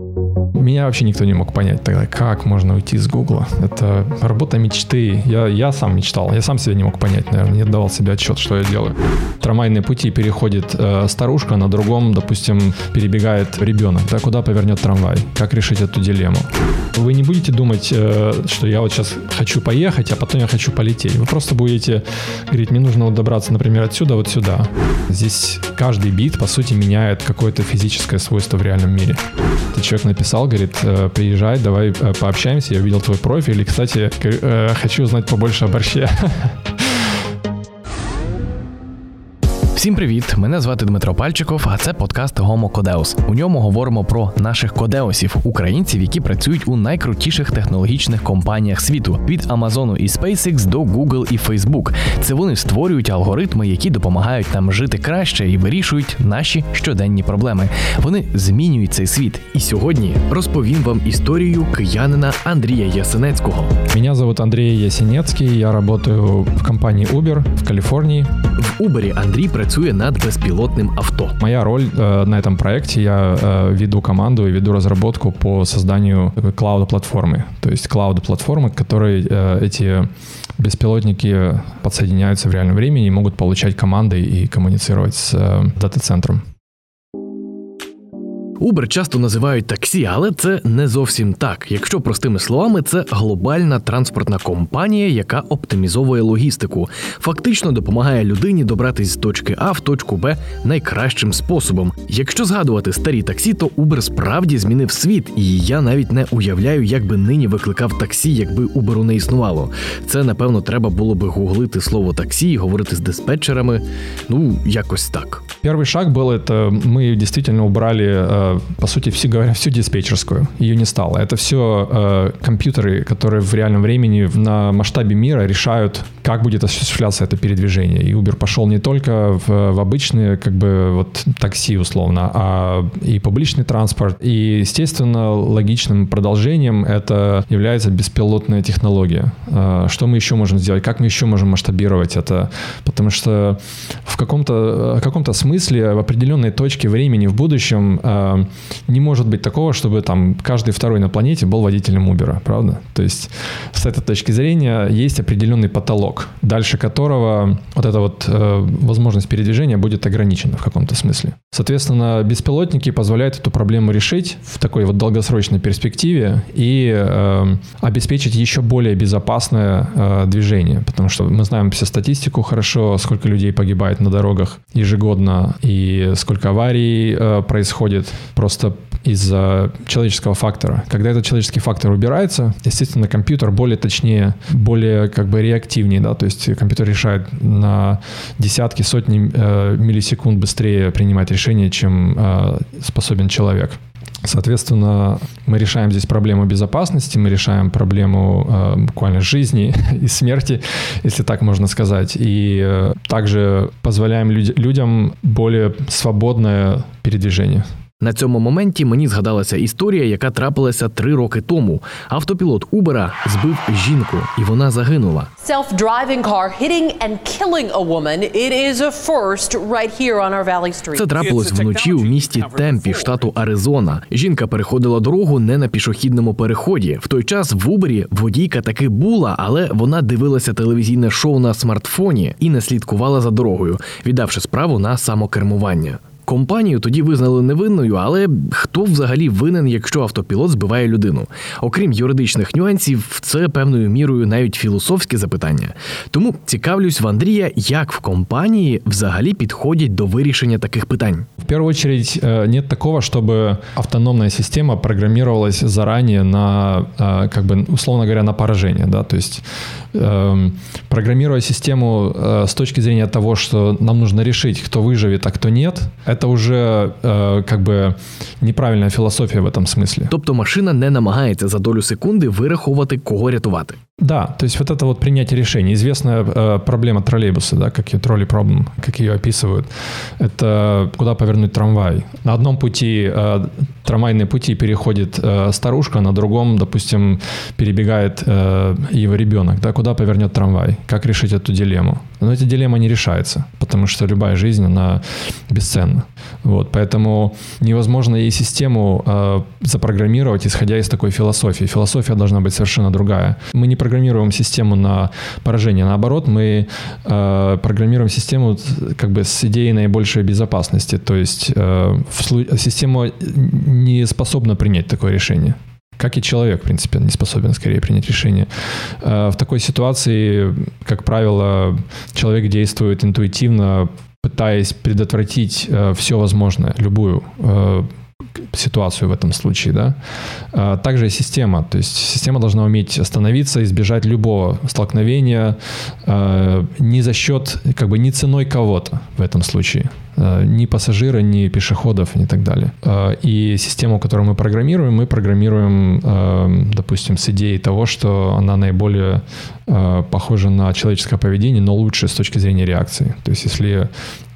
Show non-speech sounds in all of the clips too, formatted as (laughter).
you Меня вообще никто не мог понять тогда, как можно уйти из Гугла. Это работа мечты. Я, я сам мечтал, я сам себя не мог понять, наверное, не отдавал себе отчет, что я делаю. Трамвайные пути переходит э, старушка, на другом, допустим, перебегает ребенок. Да, куда повернет трамвай? Как решить эту дилемму? Вы не будете думать, э, что я вот сейчас хочу поехать, а потом я хочу полететь. Вы просто будете говорить, мне нужно вот добраться, например, отсюда вот сюда. Здесь каждый бит, по сути, меняет какое-то физическое свойство в реальном мире. Этот человек написал, говорит, «Э, приезжай, давай э, пообщаемся, я увидел твой профиль, и, кстати, э, хочу узнать побольше о борще. (laughs) Всім привіт! Мене звати Дмитро Пальчиков, а це подкаст Homo Codeus. У ньому говоримо про наших кодеосів, українців, які працюють у найкрутіших технологічних компаніях світу від Амазону і SpaceX до Google і Facebook. Це вони створюють алгоритми, які допомагають нам жити краще і вирішують наші щоденні проблеми. Вони змінюють цей світ. І сьогодні розповім вам історію киянина Андрія Ясенецького. Меня зовут Андрей Ясенецкий, я работаю в компании Uber в Калифорнии. В Uber Андрій працює над безпілотним авто. Моя роль э, на этом проекте, я э, веду команду и веду разработку по созданию такой клауд-платформы. То есть клауд-платформы, к которой э, эти беспилотники подсоединяются в реальном времени и могут получать команды и коммуницировать с э, дата-центром. Uber часто називають таксі, але це не зовсім так. Якщо простими словами, це глобальна транспортна компанія, яка оптимізовує логістику, фактично допомагає людині добратись з точки А в точку Б найкращим способом. Якщо згадувати старі таксі, то Uber справді змінив світ, і я навіть не уявляю, як би нині викликав таксі, якби Uber не існувало. Це напевно треба було би гуглити слово таксі і говорити з диспетчерами. Ну якось так. Первый шаг был это мы действительно убрали, э, по сути, все говоря, всю диспетчерскую. Ее не стало. Это все э, компьютеры, которые в реальном времени на масштабе мира решают, как будет осуществляться это передвижение. И Uber пошел не только в, в обычные, как бы, вот такси условно, а и публичный транспорт. И, естественно, логичным продолжением это является беспилотная технология. Э, Что мы еще можем сделать? Как мы еще можем масштабировать это? Потому что в каком-то в каком-то смысле в определенной точке времени в будущем э, не может быть такого, чтобы там каждый второй на планете был водителем Uber, правда? То есть с этой точки зрения есть определенный потолок, дальше которого вот эта вот э, возможность передвижения будет ограничена в каком-то смысле. Соответственно, беспилотники позволяют эту проблему решить в такой вот долгосрочной перспективе и э, обеспечить еще более безопасное э, движение, потому что мы знаем все статистику хорошо, сколько людей погибает на дорогах ежегодно и сколько аварий э, происходит просто из-за человеческого фактора. Когда этот человеческий фактор убирается, естественно, компьютер более точнее, более как бы реактивнее, да, то есть компьютер решает на десятки, сотни э, миллисекунд быстрее принимать решения, чем э, способен человек. Соответственно, мы решаем здесь проблему безопасности, мы решаем проблему э, буквально жизни (laughs) и смерти, если так можно сказать, и э, также позволяем люд- людям более свободное передвижение. На цьому моменті мені згадалася історія, яка трапилася три роки тому. Автопілот Убера збив жінку, і вона загинула. Self-driving car hitting and killing a woman. It is a first right here on our Valley Street. Це трапилось вночі у місті Темпі, штату Аризона. Жінка переходила дорогу не на пішохідному переході. В той час в Убері водійка таки була, але вона дивилася телевізійне шоу на смартфоні і не слідкувала за дорогою, віддавши справу на самокермування. Компанію тоді визнали невинною, але хто взагалі винен, якщо автопілот збиває людину? Окрім юридичних нюансів, це певною мірою навіть філософське запитання. Тому цікавлюсь в Андрія, як в компанії взагалі підходять до вирішення таких питань. В первую очередь, э, нет такого, чтобы автономная система программировалась заранее на, э, как бы, условно говоря, на поражение, да, то есть эм, программируя систему э, с точки зрения того, что нам нужно решить, кто выживет, а кто нет, это уже э, как бы неправильная философия в этом смысле. Тобто машина не намагається за долю секунди вирахувати, кого рятувати. Да, то есть вот это вот принятие решений. Известная э, проблема троллейбуса, да, как ее тролли проблем, как ее описывают, это куда повернуть трамвай. На одном пути э, трамвайные пути переходит э, старушка, на другом, допустим, перебегает э, его ребенок, да, куда повернет трамвай, как решить эту дилемму. Но эта дилемма не решается, потому что любая жизнь, она бесценна. Вот, поэтому невозможно ей систему э, запрограммировать, исходя из такой философии. Философия должна быть совершенно другая. Мы не программируем систему на поражение, наоборот, мы э, программируем систему как бы с идеей наибольшей безопасности. То есть э, в, система не способна принять такое решение как и человек, в принципе, не способен скорее принять решение. Э, в такой ситуации, как правило, человек действует интуитивно, пытаясь предотвратить э, все возможное, любую э, ситуацию в этом случае, да. А, также и система, то есть система должна уметь остановиться, избежать любого столкновения а, не за счет, как бы не ценой кого-то в этом случае, а, ни пассажира, ни пешеходов, и так далее. И систему, которую мы программируем, мы программируем, допустим, с идеей того, что она наиболее похожа на человеческое поведение, но лучше с точки зрения реакции. То есть если,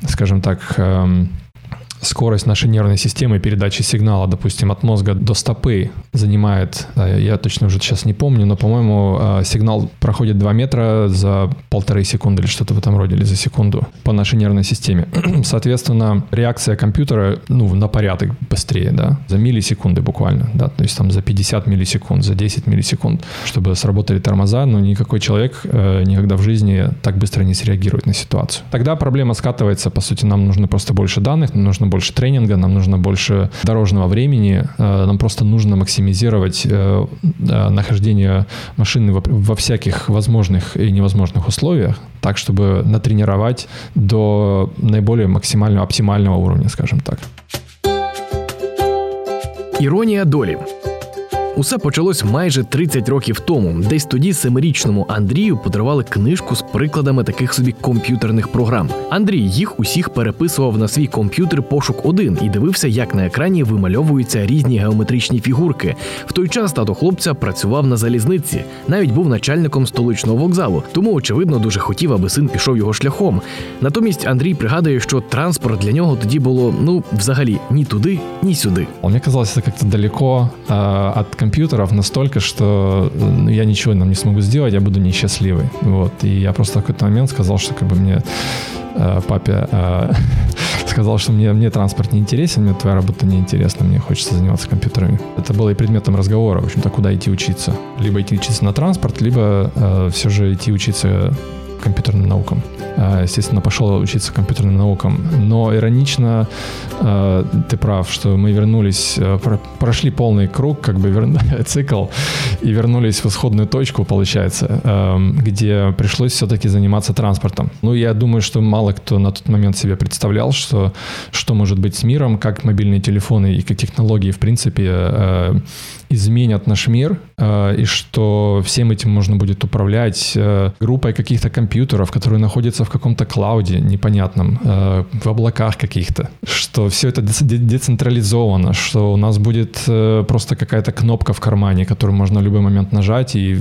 скажем так, скорость нашей нервной системы передачи сигнала, допустим, от мозга до стопы занимает, я точно уже сейчас не помню, но, по-моему, а, сигнал проходит 2 метра за полторы секунды или что-то в этом роде, или за секунду по нашей нервной системе. (clears throat) Соответственно, реакция компьютера, ну, на порядок быстрее, да, за миллисекунды буквально, да, то есть там за 50 миллисекунд, за 10 миллисекунд, чтобы сработали тормоза, но никакой человек э, никогда в жизни так быстро не среагирует на ситуацию. Тогда проблема скатывается, по сути, нам нужно просто больше данных, нам нужно больше тренинга, нам нужно больше дорожного времени, э, нам просто нужно максимизировать э, нахождение машины во всяких возможных и невозможных условиях, так, чтобы натренировать до наиболее максимального, оптимального уровня, скажем так. Іронія долі Усе почалось майже 30 років тому. Десь тоді семирічному Андрію подарували книжку з прикладами таких собі комп'ютерних програм. Андрій їх усіх переписував на свій комп'ютер пошук 1 і дивився, як на екрані вимальовуються різні геометричні фігурки. В той час тато хлопця працював на залізниці, навіть був начальником столичного вокзалу, тому очевидно дуже хотів, аби син пішов його шляхом. Натомість Андрій пригадує, що транспорт для нього тоді було ну взагалі ні туди, ні сюди. Мені казалося, як-то далеко від компьютеров настолько, что ну, я ничего нам не смогу сделать, я буду несчастливый. Вот. И я просто в какой-то момент сказал, что как бы мне э, папе э, (laughs) сказал, что мне, мне транспорт не интересен, мне твоя работа не интересна, мне хочется заниматься компьютерами. Это было и предметом разговора, в общем-то, куда идти учиться. Либо идти учиться на транспорт, либо э, все же идти учиться компьютерным наукам. Естественно, пошел учиться компьютерным наукам. Но иронично, ты прав, что мы вернулись, прошли полный круг, как бы вер... (laughs) цикл, и вернулись в исходную точку, получается, где пришлось все-таки заниматься транспортом. Ну, я думаю, что мало кто на тот момент себе представлял, что, что может быть с миром, как мобильные телефоны и как технологии, в принципе, изменят наш мир, и что всем этим можно будет управлять группой каких-то компьютеров, которые находятся в каком-то клауде непонятном, э, в облаках каких-то, что все это децентрализовано, что у нас будет э, просто какая-то кнопка в кармане, которую можно в любой момент нажать, и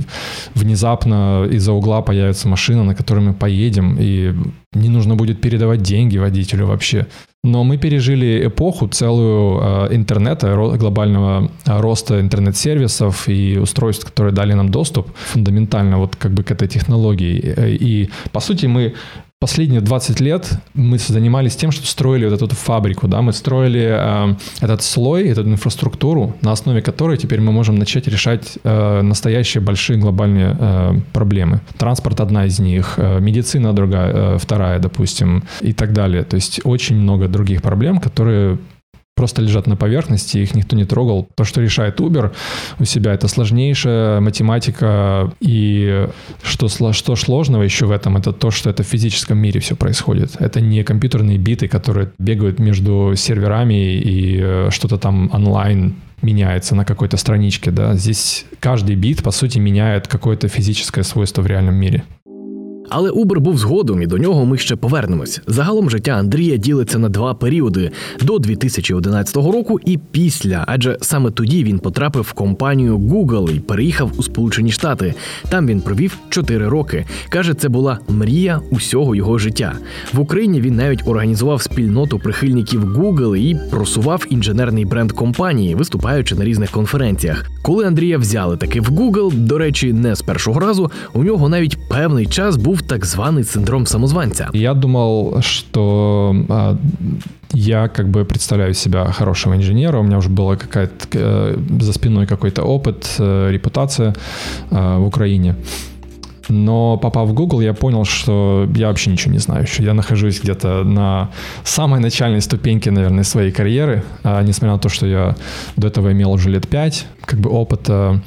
внезапно из-за угла появится машина, на которой мы поедем, и не нужно будет передавать деньги водителю вообще. Но мы пережили эпоху целую э, интернета, глобального роста интернет-сервисов и устройств, которые дали нам доступ фундаментально вот как бы к этой технологии. И, по сути, мы последние 20 лет мы занимались тем, что строили вот эту фабрику, да, мы строили э, этот слой, эту инфраструктуру, на основе которой теперь мы можем начать решать э, настоящие большие глобальные э, проблемы. Транспорт одна из них, э, медицина другая, э, вторая, допустим, и так далее. То есть очень много других проблем, которые просто лежат на поверхности, их никто не трогал. То, что решает Uber у себя, это сложнейшая математика. И что, что сложного еще в этом, это то, что это в физическом мире все происходит. Это не компьютерные биты, которые бегают между серверами и э, что-то там онлайн меняется на какой-то страничке, да. Здесь каждый бит, по сути, меняет какое-то физическое свойство в реальном мире. Але Убер був згодом, і до нього ми ще повернемось. Загалом життя Андрія ділиться на два періоди: до 2011 року і після, адже саме тоді він потрапив в компанію Google і переїхав у Сполучені Штати. Там він провів 4 роки. Каже, це була мрія усього його життя. В Україні він навіть організував спільноту прихильників Google і просував інженерний бренд компанії, виступаючи на різних конференціях. Коли Андрія взяли таки в Google, до речі, не з першого разу, у нього навіть певний час був так званий синдром самозванця. Я думал, что а, я как бы представляю себя хорошего инженера, у меня уже была какая-то э, за спиной какой-то опыт, э, репутация э, в Украине. Но попав в Google, я понял, что я вообще ничего не знаю еще. Я нахожусь где-то на самой начальной ступеньке, наверное, своей карьеры. А, несмотря на то, что я до этого имел уже лет пять как бы опыта.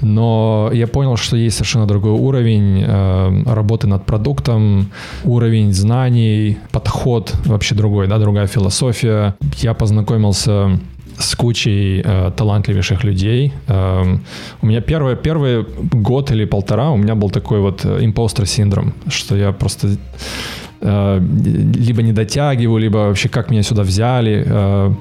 Но я понял, что есть совершенно другой уровень э, работы над продуктом, уровень знаний, подход вообще другой, да, другая философия. Я познакомился с кучей э, талантливейших людей. Э, у меня первый, первый год или полтора у меня был такой вот импостер синдром, что я просто э, либо не дотягиваю, либо вообще как меня сюда взяли. Э,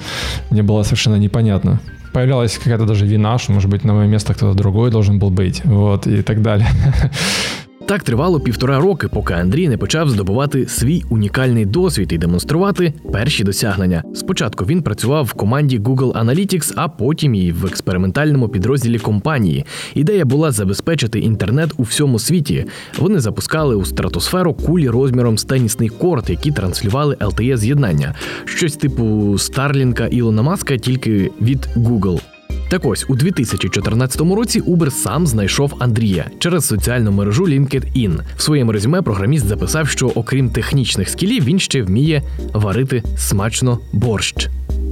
мне было совершенно непонятно появлялась какая-то даже вина, что, может быть, на мое место кто-то другой должен был быть, вот, и так далее. (laughs) Так тривало півтора роки, поки Андрій не почав здобувати свій унікальний досвід і демонструвати перші досягнення. Спочатку він працював в команді Google Analytics, а потім і в експериментальному підрозділі компанії. Ідея була забезпечити інтернет у всьому світі. Вони запускали у стратосферу кулі розміром з тенісний корт, які транслювали LTE з'єднання, щось типу Старлінка Ілона Маска, тільки від Google. Так ось у 2014 році Uber сам знайшов Андрія через соціальну мережу LinkedIn. В своєму резюме програміст записав, що окрім технічних скілів, він ще вміє варити смачно борщ.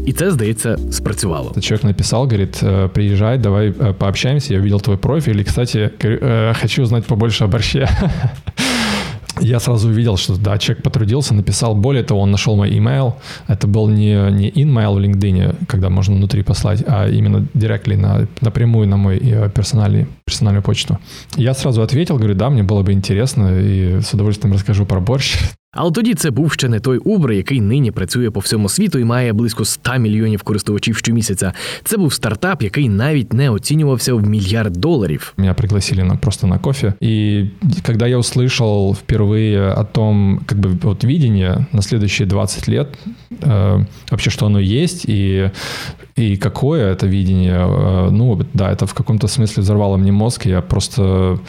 И це, здається, спрацювало. Человек написал, говорит, «Э, приезжай, давай э, пообщаемся, я увидел твой профиль, и, кстати, э, хочу узнать побольше о борще. (laughs) я сразу увидел, что да, человек потрудился, написал. Более того, он нашел мой email. Это был не, не in-mail в LinkedIn, когда можно внутри послать, а именно directly на, напрямую на мой э, персональный, персональную почту. Я сразу ответил, говорю, да, мне было бы интересно, и с удовольствием расскажу про борщ. Але тоді це був ще не той Uber, який нині працює по всьому світу і має близько 100 мільйонів користувачів щомісяця. Це був стартап, який навіть не оцінювався в мільярд доларів. Меня пригласили на, просто на кофе. И когда я услышал впервые о том, как бы вот видение на следующие 20 лет, э, вообще, что оно есть, и, и какое это видение, э, ну, да, это в каком-то смысле взорвало мне мозг. Я просто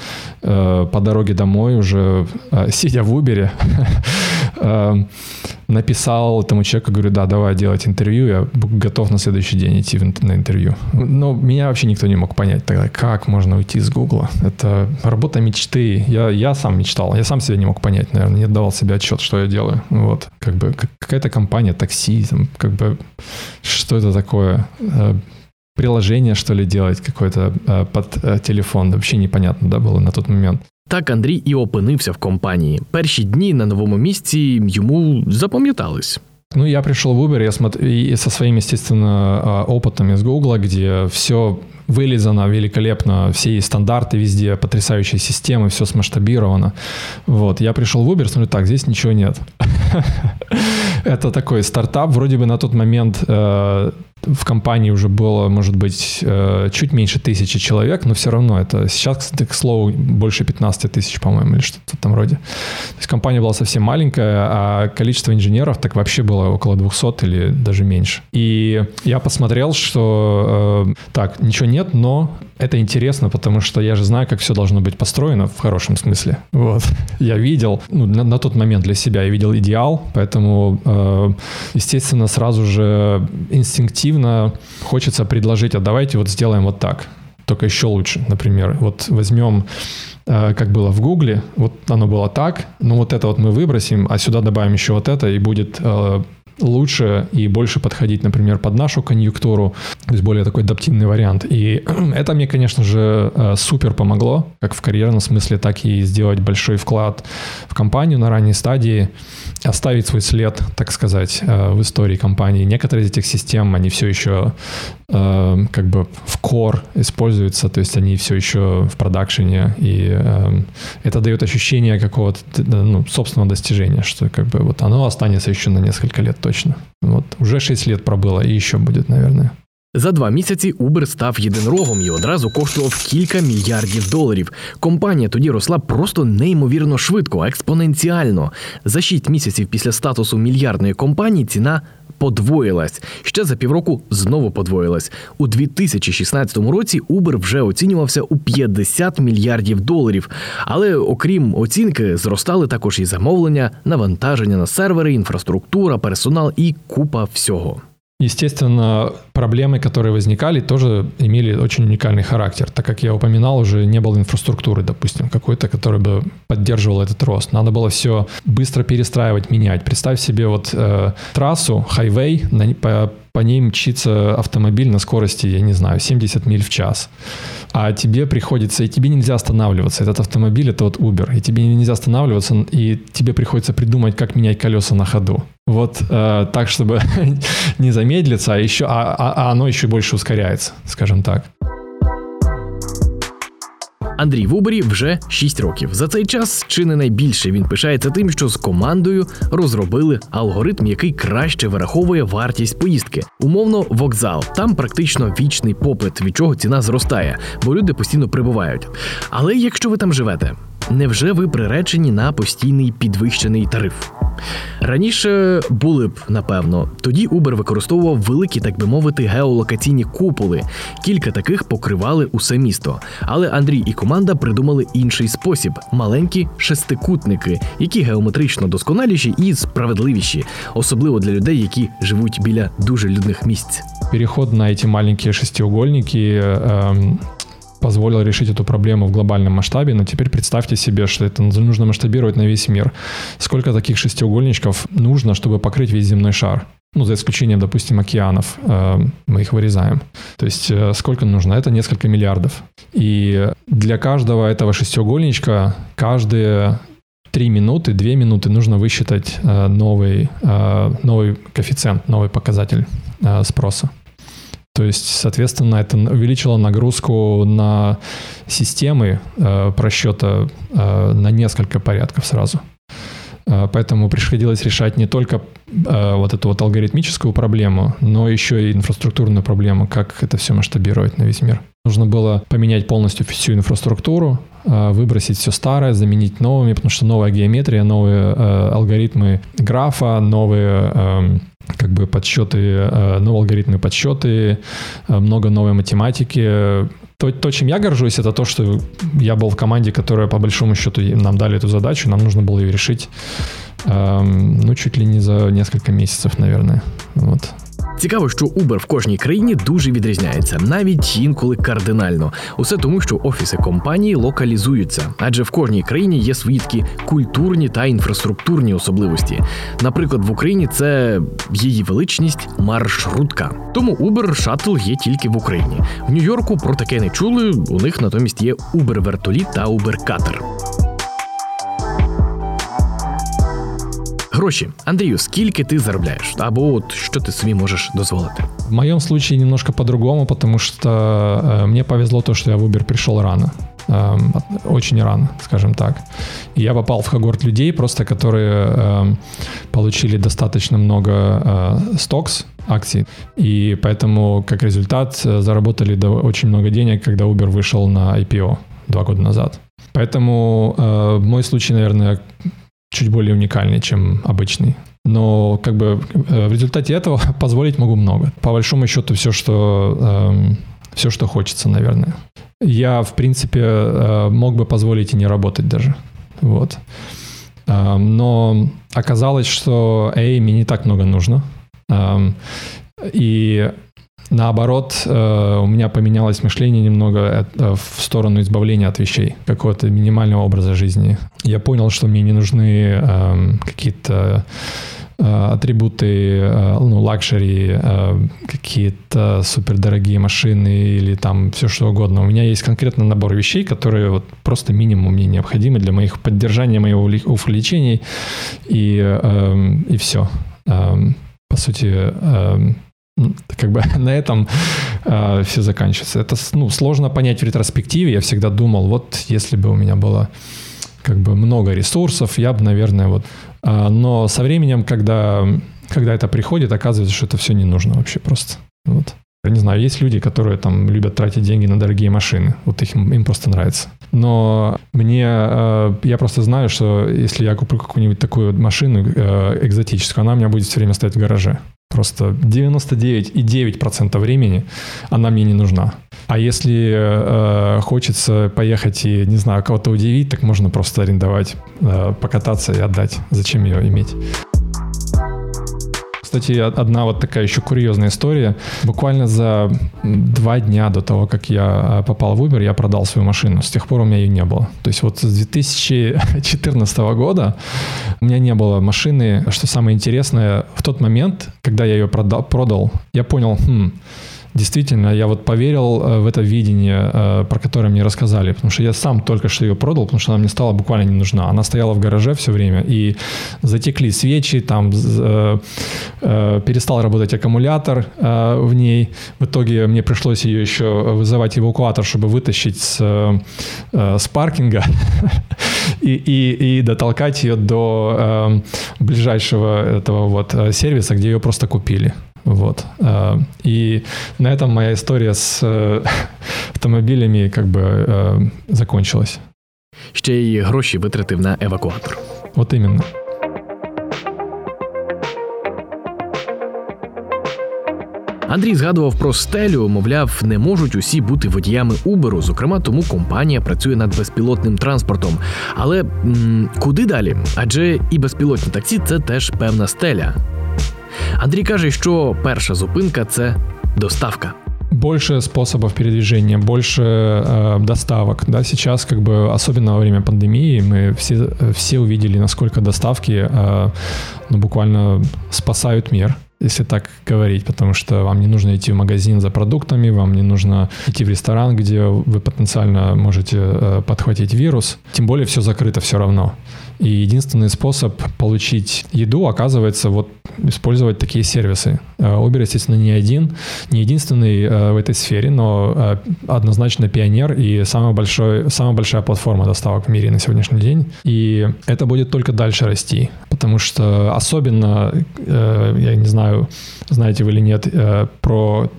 э, по дороге домой уже, э, сидя в Uber, (laughs) Эм, написал этому человеку, говорю, да, давай делать интервью, я готов на следующий день идти на интервью. Но меня вообще никто не мог понять тогда, как можно уйти из Гугла. Это работа мечты. Я, я сам мечтал, я сам себя не мог понять, наверное, не отдавал себе отчет, что я делаю. Вот, как бы какая-то компания, такси, там, как бы, что это такое? Э, приложение, что ли, делать какое-то э, под э, телефон. Вообще непонятно, да, было на тот момент. Так Андрій і опинився в компанії. Перші дні на новому місці йому запам'ятались. Ну, я пришел в Uber, я смотрю, и со своим, естественно, опытом из Google, где все вылизано великолепно, все стандарты везде, потрясающие системы, все смасштабировано. Вот, я пришел в Uber, смотрю, так, здесь ничего нет. (laughs) Это такой стартап, вроде бы на тот момент э, в компании уже было, может быть, э, чуть меньше тысячи человек, но все равно это сейчас, кстати, к слову, больше 15 тысяч, по-моему, или что-то в этом роде. То есть компания была совсем маленькая, а количество инженеров так вообще было около 200 или даже меньше. И я посмотрел, что э, так, ничего нет, но это интересно, потому что я же знаю, как все должно быть построено в хорошем смысле. Вот. (laughs) Я видел, ну, на, на тот момент для себя я видел идеал, поэтому, э, естественно, сразу же инстинктивно хочется предложить, а давайте вот сделаем вот так, только еще лучше, например. Вот возьмем э, как было в Гугле, вот оно было так, но вот это вот мы выбросим, а сюда добавим еще вот это, и будет э, лучше и больше подходить, например, под нашу конъюнктуру, то есть более такой адаптивный вариант. И (clears throat) это мне, конечно же, э, супер помогло, как в карьерном смысле, так и сделать большой вклад в компанию на ранней стадии, оставить свой след, так сказать, э, в истории компании. Некоторые из этих систем, они все еще э, как бы в core используются, то есть они все еще в продакшене, и это дает ощущение какого-то ну, собственного достижения, что как бы вот оно останется еще на несколько лет точно. Вот уже 6 лет пробыло, и еще будет, наверное. За два місяці Uber став єдинорогом і одразу коштував кілька мільярдів доларів. Компанія тоді росла просто неймовірно швидко, експоненціально. За шість місяців після статусу мільярдної компанії ціна подвоїлась. Ще за півроку знову подвоїлась. У 2016 році Uber вже оцінювався у 50 мільярдів доларів. Але окрім оцінки, зростали також і замовлення, навантаження на сервери, інфраструктура, персонал і купа всього. Естественно, проблемы, которые возникали, тоже имели очень уникальный характер, так как я упоминал, уже не было инфраструктуры, допустим, какой-то, которая бы поддерживала этот рост. Надо было все быстро перестраивать, менять. Представь себе вот э, трассу, хайвей, на, по, по ней мчится автомобиль на скорости, я не знаю, 70 миль в час. А тебе приходится, и тебе нельзя останавливаться. Этот автомобиль — это вот Uber, и тебе нельзя останавливаться, и тебе приходится придумать, как менять колеса на ходу. Вот э, так, чтобы (laughs) не замедлиться, а еще, а, а, а оно еще больше ускоряется, скажем так. Андрій в Убері вже 6 років. За цей час чи не найбільше він пишається тим, що з командою розробили алгоритм, який краще вираховує вартість поїздки. Умовно, вокзал. Там практично вічний попит, від чого ціна зростає, бо люди постійно прибувають. Але якщо ви там живете, невже ви приречені на постійний підвищений тариф? Раніше були б, напевно, тоді Uber використовував великі, так би мовити, геолокаційні куполи. Кілька таких покривали усе місто. Але Андрій і команда придумали інший спосіб маленькі шестикутники, які геометрично досконаліші і справедливіші, особливо для людей, які живуть біля дуже людних місць. Переход на эти маленькие шестиугольники эм, позволил решить эту проблему в глобальном масштабе, но теперь представьте себе, что это нужно масштабировать на весь мир. Сколько таких шестиугольничков нужно, чтобы покрыть весь земной шар? Ну, за исключением, допустим, океанов, э, мы их вырезаем. То есть э, сколько нужно? Это несколько миллиардов. И для каждого этого шестиугольничка каждые три минуты, две минуты нужно высчитать э, новый, новый коэффициент, новый показатель спроса. То есть, соответственно, это увеличило нагрузку на системы э, просчета э, на несколько порядков сразу. Э, поэтому приходилось решать не только э, вот эту вот алгоритмическую проблему, но еще и инфраструктурную проблему, как это все масштабировать на весь мир. Нужно было поменять полностью всю инфраструктуру, э, выбросить все старое, заменить новыми, потому что новая геометрия, новые э, алгоритмы графа, новые э, как бы подсчеты, э, новые алгоритмы подсчеты, э, много новой математики. То, то, чем я горжусь, это то, что я был в команде, которая по большому счету нам дали эту задачу, нам нужно было ее решить, ну, чуть ли не за несколько месяцев, наверное. Вот. Цікаво, що Uber в кожній країні дуже відрізняється, навіть інколи кардинально. Усе тому, що офіси компанії локалізуються, адже в кожній країні є свої такі культурні та інфраструктурні особливості. Наприклад, в Україні це її величність маршрутка. Тому Uber шаттл є тільки в Україні. В Нью-Йорку про таке не чули. У них натомість є Uber вертоліт та Uber катер. Гроші, Андрію, скільки ти заробляєш? Або от що ти собі можеш дозволити? В моем случае немножко по-другому, потому что э, мне повезло то, что я в Uber пришел рано. Э, очень рано, скажем так. И я попал в когорт людей, просто которые э, получили достаточно много э, стокс, акций. И поэтому, как результат, э, заработали очень много денег, когда Uber вышел на IPO два года назад. Поэтому э, мой случай, наверное, чуть более уникальный, чем обычный. Но как бы э, в результате этого (laughs) позволить могу много. По большому счету все, что, э, все, что хочется, наверное. Я, в принципе, э, мог бы позволить и не работать даже. Вот. Э, но оказалось, что эй, мне не так много нужно. Э, и Наоборот, э, у меня поменялось мышление немного э, в сторону избавления от вещей, какого-то минимального образа жизни. Я понял, что мне не нужны эм, какие-то э, атрибуты, ну, luxury, какие-то супердорогие машины или там все что угодно. У меня есть конкретный набор вещей, которые вот просто минимум мне необходимы для моих поддержания моего увлечений и, эм, и все. Эм, по сути, как бы (laughs) на этом э, все заканчивается. Это ну, сложно понять в ретроспективе. Я всегда думал, вот если бы у меня было как бы много ресурсов, я бы, наверное, вот... Э, но со временем, когда, когда это приходит, оказывается, что это все не нужно вообще просто. Вот. Не знаю, есть люди, которые там любят тратить деньги на дорогие машины. Вот их, им просто нравится. Но мне, э, я просто знаю, что если я куплю какую-нибудь такую машину э, экзотическую, она у меня будет все время стоять в гараже. Просто 99,9% времени она мне не нужна. А если э, хочется поехать и, не знаю, кого-то удивить, так можно просто арендовать, э, покататься и отдать. Зачем ее иметь? Кстати, одна вот такая еще курьезная история. Буквально за два дня до того, как я э, попал в Uber, я продал свою машину. С тех пор у меня ее не было. То есть вот с 2014 года у меня не было машины. Что самое интересное, в тот момент, когда я ее продал, продал я понял, хм, действительно, я вот поверил э, в это видение, э, про которое мне рассказали, потому что я сам только что ее продал, потому что она мне стала буквально не нужна. Она стояла в гараже все время, и затекли свечи, там э, перестал работать аккумулятор в ней. В итоге мне пришлось ее еще вызывать эвакуатор, чтобы вытащить с, с паркинга (laughs) и, и, и дотолкать ее до ближайшего этого вот сервиса, где ее просто купили. Вот. А, и на этом моя история с э, (laughs) автомобилями как бы э, закончилась. Ще й гроші витратив на евакуатор. Вот именно. Андрій згадував про стелю, мовляв, не можуть усі бути водіями Uber, зокрема, тому компанія працює над безпілотним транспортом. Але м- куди далі? Адже і безпілотні таксі це теж певна стеля. Андрій каже, що перша зупинка це доставка. больше способов передвижения, больше э, доставок. Да, сейчас, как бы, особенно во время пандемии, мы все, все увидели, насколько доставки э, ну, буквально спасают мир если так говорить, потому что вам не нужно идти в магазин за продуктами, вам не нужно идти в ресторан, где вы потенциально можете э, подхватить вирус. Тем более все закрыто все равно. И единственный способ получить еду, оказывается, вот использовать такие сервисы. Э, Uber, естественно, не один, не единственный э, в этой сфере, но однозначно пионер и самая, большой, самая большая платформа доставок в мире на сегодняшний день. И это будет только дальше расти, потому что особенно, я не знаю, знаете вы или нет, про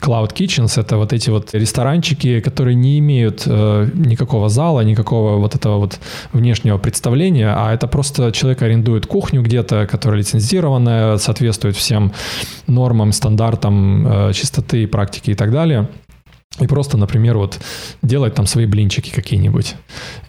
Cloud Kitchens — это вот эти вот ресторанчики, которые не имеют э, никакого зала, никакого вот этого вот внешнего представления, а это просто человек арендует кухню где-то, которая лицензированная, соответствует всем нормам, стандартам э, чистоты, практики и так далее — и просто, например, вот делать там свои блинчики какие-нибудь.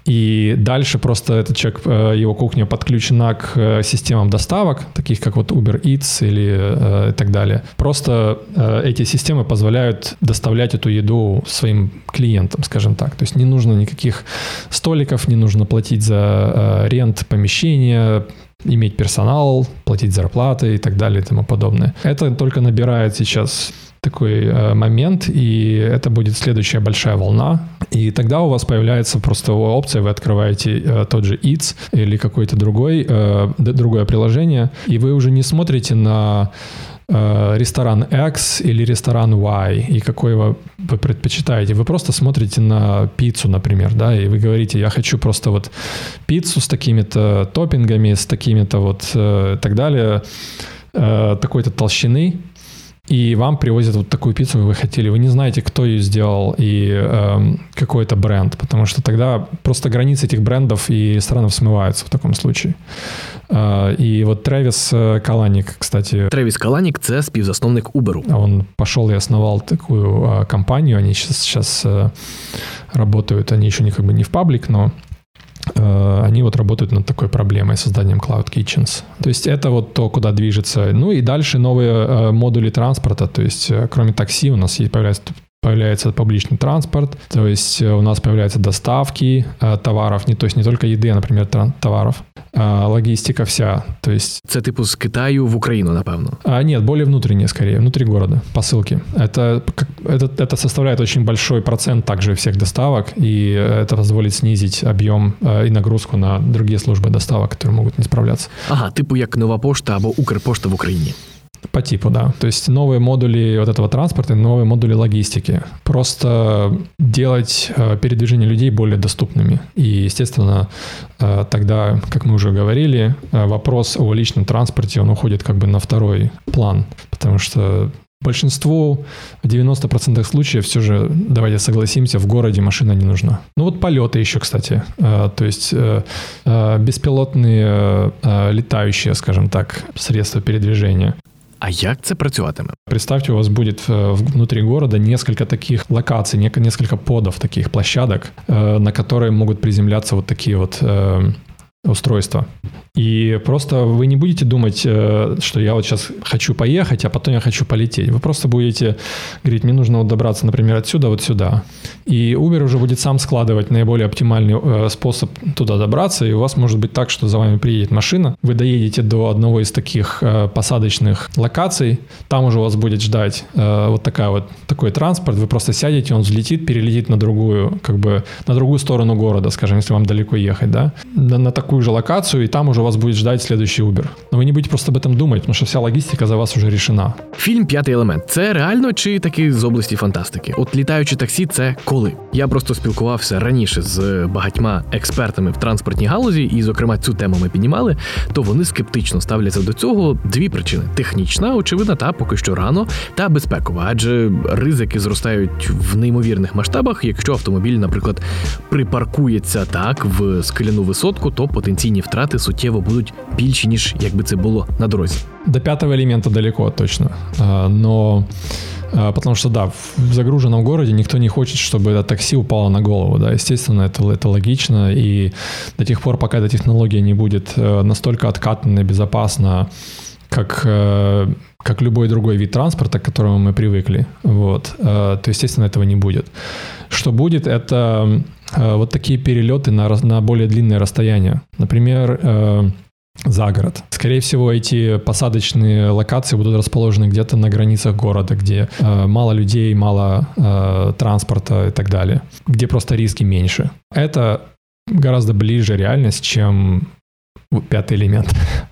И дальше просто этот человек, э, его кухня подключена к э, системам доставок, таких как вот Uber Eats или э, и так далее. Просто э, эти системы позволяют доставлять эту еду своим клиентам, скажем так. То есть не нужно никаких столиков, не нужно платить за э, рент помещения, иметь персонал, платить зарплаты и так далее и тому подобное. Это только набирает сейчас такой э, момент, и это будет следующая большая волна. И тогда у вас появляется просто опция, вы открываете э, тот же Eats или какой-то другой, э, другое приложение, и вы уже не смотрите на э, ресторан X или ресторан Y, и какой вы, вы предпочитаете. Вы просто смотрите на пиццу, например, да, и вы говорите, я хочу просто вот пиццу с такими-то топпингами, с такими-то вот э, так далее, э, такой-то толщины, и вам привозят вот такую пиццу, как вы хотели. Вы не знаете, кто ее сделал и э, какой это бренд, потому что тогда просто границы этих брендов и ресторанов смываются в таком случае. Э, и вот Трэвис э, Каланик, кстати... Трэвис Каланик – це співзасновник Uber. Он пошел и основал такую э, компанию. Они сейчас, сейчас э, работают, они еще не, как бы не в паблик, но они вот работают над такой проблемой, созданием Cloud Kitchens. То есть это вот то, куда движется. Ну и дальше новые э, модули транспорта, то есть э, кроме такси у нас появляется появляется публичный транспорт, то есть у нас появляются доставки э, товаров, не, то есть не только еды, а, например, товаров, э, логистика вся, то есть... Це типу з Китаю в Украину, напевно? А, нет, более внутренние скорее, внутри города, посылки. Это, это, это составляет очень большой процент также всех доставок, и это позволит снизить объем э, и нагрузку на другие службы доставок, которые могут не справляться. Ага, типу як Нова пошта або Укрпошта в Україні. По типу, да. То есть новые модули вот этого транспорта, новые модули логистики. Просто делать э, передвижение людей более доступными. И, естественно, э, тогда, как мы уже говорили, э, вопрос о личном транспорте, он уходит как бы на второй план. Потому что Большинству, в 90% случаев все же, давайте согласимся, в городе машина не нужна. Ну вот полеты еще, кстати. То есть беспилотные летающие, скажем так, средства передвижения. А як це працюватиме? Представьте, у вас будет э, внутри города несколько таких локаций, несколько подов таких площадок, э, на которые могут приземляться вот такие вот устройства. И просто вы не будете думать, э, что я вот сейчас хочу поехать, а потом я хочу полететь. Вы просто будете говорить, мне нужно вот добраться, например, отсюда вот сюда. И Uber уже будет сам складывать наиболее оптимальный э, способ туда добраться, и у вас может быть так, что за вами приедет машина, вы доедете до одного из таких э, посадочных локаций, там уже у вас будет ждать вот такая вот такой транспорт, вы просто сядете, он взлетит, перелетит на другую, как бы на другую сторону города, скажем, если вам далеко ехать, да, на, на такую же локацию, и там уже вас будет ждать следующий Uber. Но вы не будете просто об этом думать, потому что вся логистика за вас уже решена. Фільм П'ятий елемент це реально чи таки з області фантастики? От літаючі таксі, це коли? Я просто спілкувався раніше з багатьма експертами в транспортній галузі, і, зокрема, цю тему ми піднімали. То вони скептично ставляться до цього. Дві причини: технічна, очевидна, та поки що рано, та безпекова, адже ризики зростають в неймовірних масштабах. Якщо автомобіль, наприклад, припаркується так в скеляну висотку, то потенційні втрати суттєво будуть більші ніж якби це було на дорозі. До пятого элемента далеко точно, но Потому что, да, в загруженном городе никто не хочет, чтобы это такси упало на голову, да, естественно, это, это логично, и до тех пор, пока эта технология не будет настолько откатана и безопасна, как, как любой другой вид транспорта, к которому мы привыкли, вот, то, естественно, этого не будет. Что будет, это вот такие перелеты на, на более длинные расстояния. Например, за город. Скорее всего, эти посадочные локации будут расположены где-то на границах города, где э, мало людей, мало э, транспорта и так далее, где просто риски меньше. Это гораздо ближе реальность, чем пятый элемент. (laughs)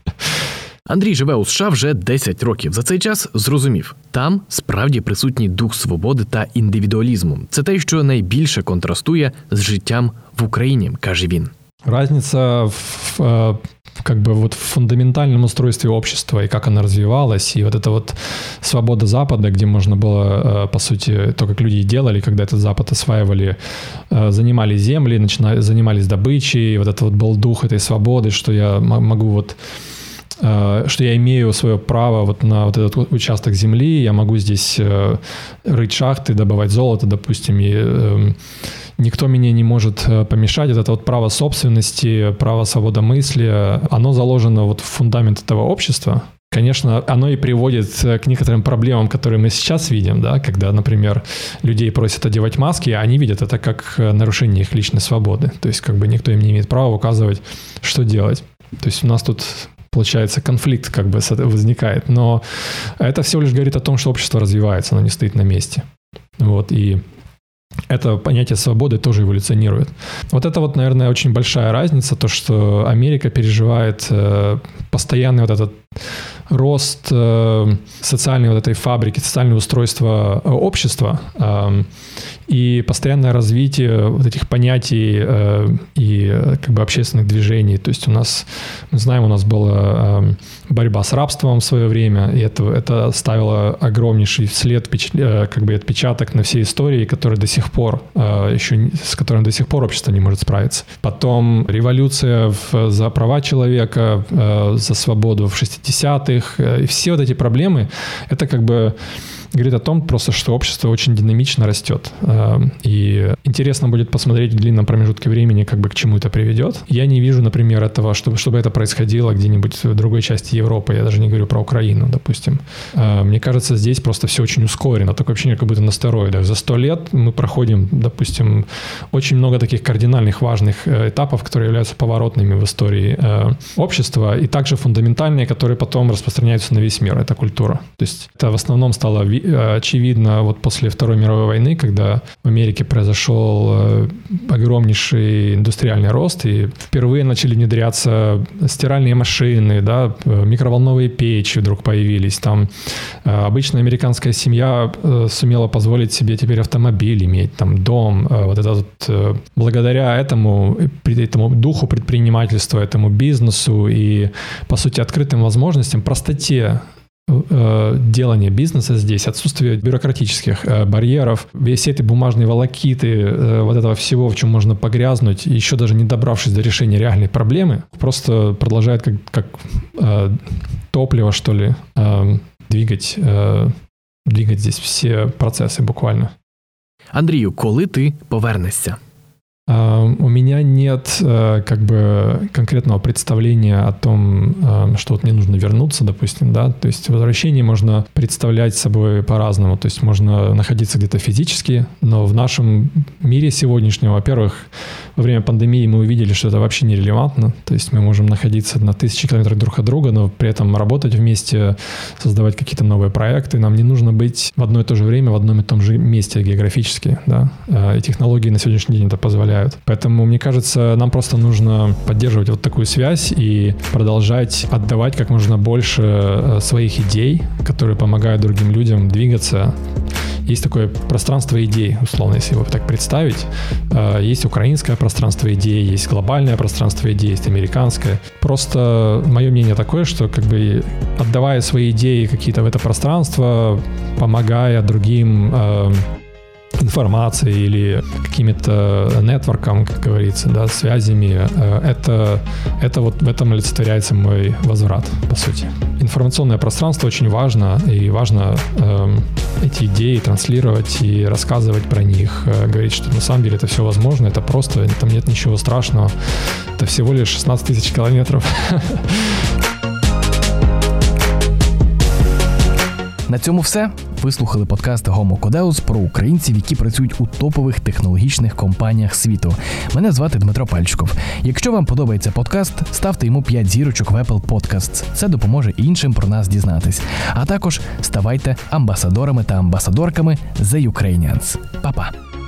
Андрій живе у США вже 10 років. За цей час зрозумів, там справді присутній дух свободи та індивідуалізму. Це те, що найбільше контрастує з життям в Україні, каже він. Разница в э, как бы вот в фундаментальном устройстве общества и как оно развивалось, и вот эта вот свобода Запада, где можно было, э, по сути, то, как люди делали, когда этот Запад осваивали, э, занимали земли, начинали, занимались добычей, и вот это вот был дух этой свободы, что я могу вот что я имею свое право вот на вот этот участок земли, я могу здесь рыть шахты, добывать золото, допустим, и эм, никто меня не может э, помешать. Это вот право собственности, право свободомыслия, оно заложено вот в фундамент этого общества. Конечно, оно и приводит э, к некоторым проблемам, которые мы сейчас видим, да, когда, например, людей просят одевать маски, а они видят это как э, нарушение их личной свободы. То есть как бы никто им не имеет права указывать, что делать. То есть у нас тут получается, конфликт как бы возникает. Но это всего лишь говорит о том, что общество развивается, оно не стоит на месте. Вот, и это понятие свободы тоже эволюционирует. Вот это вот, наверное, очень большая разница, то, что Америка переживает э, постоянный вот этот рост э, социальной вот этой фабрики, социального устройства э, общества э, и постоянное развитие вот этих понятий э, и э, как бы общественных движений. То есть у нас, мы знаем, у нас была э, борьба с рабством в свое время, и это, это ставило огромнейший след, как бы отпечаток на всей истории, который до сих пор еще, с которым до сих пор общество не может справиться. Потом революция в, за права человека, за свободу в 60-х, и все вот эти проблемы, это как бы говорит о том просто, что общество очень динамично растет. Эм, и интересно будет посмотреть в длинном промежутке времени, как бы к чему это приведет. Я не вижу, например, этого, чтобы, чтобы это происходило где-нибудь в другой части Европы. Я даже не говорю про Украину, допустим. Эм, мне кажется, здесь просто все очень ускорено. Такое ощущение, как будто на стероидах. За сто лет мы проходим, допустим, очень много таких кардинальных важных э, этапов, которые являются поворотными в истории э, общества, и также фундаментальные, которые потом распространяются на весь мир. Это культура. То есть это в основном стало Э, очевидно вот после Второй мировой войны, когда в Америке произошел э, огромнейший индустриальный рост, и впервые начали внедряться стиральные машины, да, э, микроволновые печи вдруг появились. Там обычная американская семья сумела позволить себе теперь автомобиль иметь, там дом. Вот это вот, благодаря этому, этому духу предпринимательства, этому бизнесу и, по сути, открытым возможностям, простоте Э, делание бизнеса здесь, отсутствие бюрократических э, барьеров, все эти бумажные волокиты, э, вот этого всего, в чем можно погрязнуть, еще даже не добравшись до решения реальной проблемы, просто продолжает как, как топливо, что ли, двигать, э, двигать здесь все процессы буквально. Андрію, коли ти повернешся? У меня нет э, как бы конкретного представления о том, что вот мне нужно вернуться, допустим, да, то есть возвращение можно представлять собой по-разному, то есть можно находиться где-то физически, но в нашем мире сегодняшнем, во-первых, во время пандемии мы увидели, что это вообще нерелевантно, то есть мы можем находиться на тысячи километров друг от друга, но при этом работать вместе, создавать какие-то новые проекты, нам не нужно быть в одно и то же время в одном и том же месте географически, да, э, и технологии на сегодняшний день это позволяют помогают. Поэтому, мне кажется, нам просто нужно поддерживать вот такую связь и продолжать отдавать как можно больше э, своих идей, которые помогают другим людям двигаться. Есть такое пространство идей, условно, если его так представить. Э, есть украинское пространство идей, есть глобальное пространство идей, есть американское. Просто мое мнение такое, что как бы отдавая свои идеи какие-то в это пространство, помогая другим э, информацией или какими-то нетворком, как говорится, да, связями, э, это, это вот в этом олицетворяется мой возврат, по сути. Информационное пространство очень важно, и важно э, эти идеи транслировать и рассказывать про них, э, говорить, что на самом деле это все возможно, это просто, там нет ничего страшного, это всего лишь 16 тысяч километров. На цьому все. Ви слухали подкаст Homo Codeus про українців, які працюють у топових технологічних компаніях світу. Мене звати Дмитро Пальчиков. Якщо вам подобається подкаст, ставте йому 5 зірочок в Apple Podcasts. Це допоможе іншим про нас дізнатись. А також ставайте амбасадорами та амбасадорками The Ukrainians. Па-па!